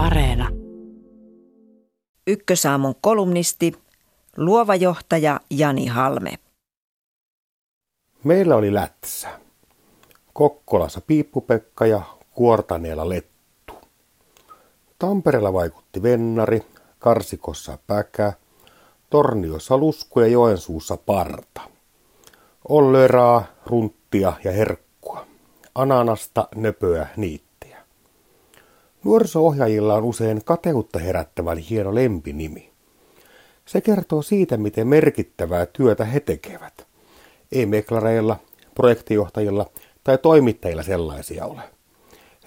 Areena. Ykkösaamun kolumnisti, luova johtaja Jani Halme. Meillä oli lätsä. Kokkolassa Piippupekka ja Kuortaneella Lettu. Tampereella vaikutti Vennari, Karsikossa Päkä, Torniossa Lusku ja Joensuussa Parta. Olleraa, runttia ja herkkua. Ananasta, nöpöä, niittiä. Nuoriso-ohjaajilla on usein kateutta herättävän hieno lempinimi. Se kertoo siitä, miten merkittävää työtä he tekevät. Ei meklareilla, projektijohtajilla tai toimittajilla sellaisia ole.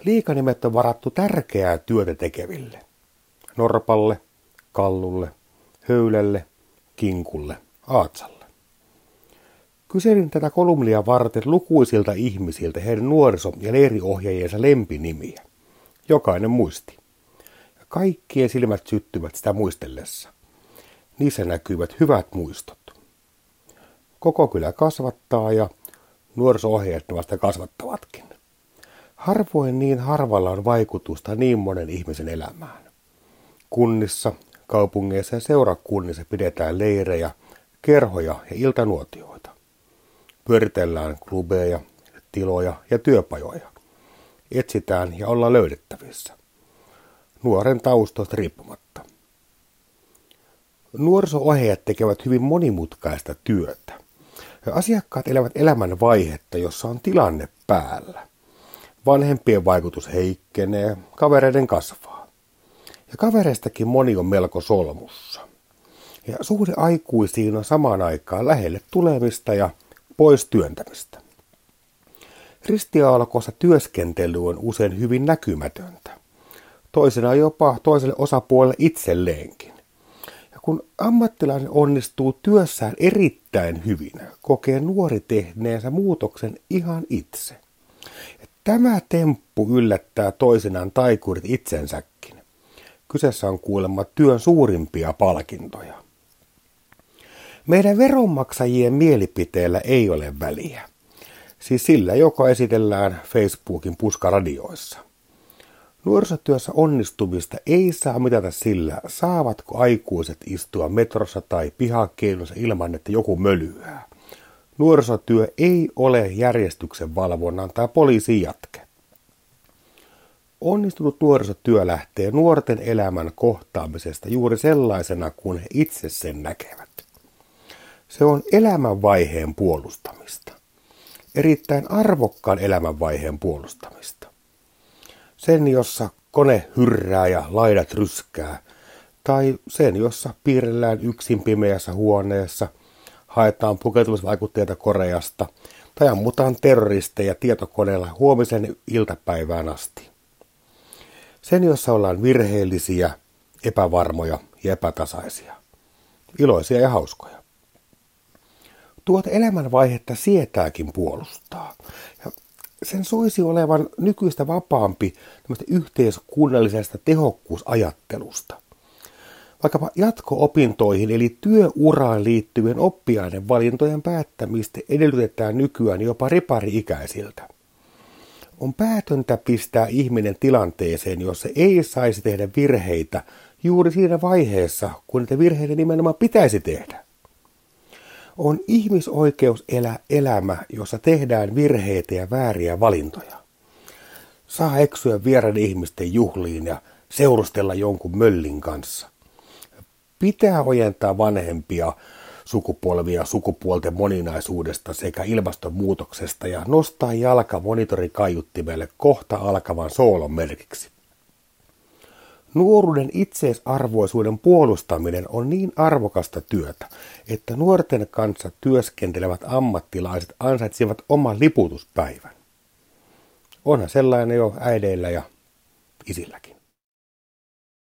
Liikanimet on varattu tärkeää työtä tekeville. Norpalle, Kallulle, Höylelle, Kinkulle, Aatsalle. Kyselin tätä kolumnia varten lukuisilta ihmisiltä heidän nuoriso- ja leiriohjaajiensa lempinimiä. Jokainen muisti. Ja kaikkien silmät syttyvät sitä muistellessa. Niissä näkyvät hyvät muistot. Koko kylä kasvattaa ja nuoriso-ohjaajat vasta kasvattavatkin. Harvoin niin harvalla on vaikutusta niin monen ihmisen elämään. Kunnissa, kaupungeissa ja seurakunnissa pidetään leirejä, kerhoja ja iltanuotioita. Pyöritellään klubeja, tiloja ja työpajoja. Etsitään ja ollaan löydettävissä. Nuoren taustoista riippumatta. Nuoriso-ohjaajat tekevät hyvin monimutkaista työtä. Asiakkaat elävät elämän vaihetta, jossa on tilanne päällä. Vanhempien vaikutus heikkenee, kavereiden kasvaa. Ja kavereistakin moni on melko solmussa. Ja suhde aikuisiin on samaan aikaan lähelle tulemista ja pois työntämistä. Ristiaalkossa työskentely on usein hyvin näkymätöntä. Toisena jopa toiselle osapuolelle itselleenkin. Ja kun ammattilainen onnistuu työssään erittäin hyvin, kokee nuori tehneensä muutoksen ihan itse. Ja tämä temppu yllättää toisenaan taikurit itsensäkin. Kyseessä on kuulemma työn suurimpia palkintoja. Meidän veronmaksajien mielipiteellä ei ole väliä. Siis sillä, joka esitellään Facebookin puskaradioissa. Nuorisotyössä onnistumista ei saa mitata sillä, saavatko aikuiset istua metrossa tai pihakeinossa ilman, että joku mölyää. Nuorisotyö ei ole järjestyksen valvonnan tai poliisin jatke. Onnistunut nuorisotyö lähtee nuorten elämän kohtaamisesta juuri sellaisena kuin he itse sen näkevät. Se on elämänvaiheen puolustamista. Erittäin arvokkaan elämänvaiheen puolustamista. Sen, jossa kone hyrrää ja laidat ryskää, tai sen, jossa piirrellään yksin pimeässä huoneessa, haetaan pukeutumisvaikutteita Koreasta tai ammutaan terroristeja tietokoneella huomisen iltapäivään asti. Sen, jossa ollaan virheellisiä, epävarmoja ja epätasaisia. Iloisia ja hauskoja tuota elämänvaihetta sietääkin puolustaa. Ja sen soisi olevan nykyistä vapaampi yhteiskunnallisesta tehokkuusajattelusta. Vaikkapa jatko-opintoihin eli työuraan liittyvien oppiaiden valintojen päättämistä edellytetään nykyään jopa ripari-ikäisiltä. On päätöntä pistää ihminen tilanteeseen, jossa ei saisi tehdä virheitä juuri siinä vaiheessa, kun niitä virheitä nimenomaan pitäisi tehdä on ihmisoikeus elää elämä, jossa tehdään virheitä ja vääriä valintoja. Saa eksyä vieraan ihmisten juhliin ja seurustella jonkun möllin kanssa. Pitää ojentaa vanhempia sukupolvia sukupuolten moninaisuudesta sekä ilmastonmuutoksesta ja nostaa jalka monitorikaiuttimelle kohta alkavan soolon merkiksi. Nuoruuden itseisarvoisuuden puolustaminen on niin arvokasta työtä, että nuorten kanssa työskentelevät ammattilaiset ansaitsivat oman liputuspäivän. Onhan sellainen jo äideillä ja isilläkin.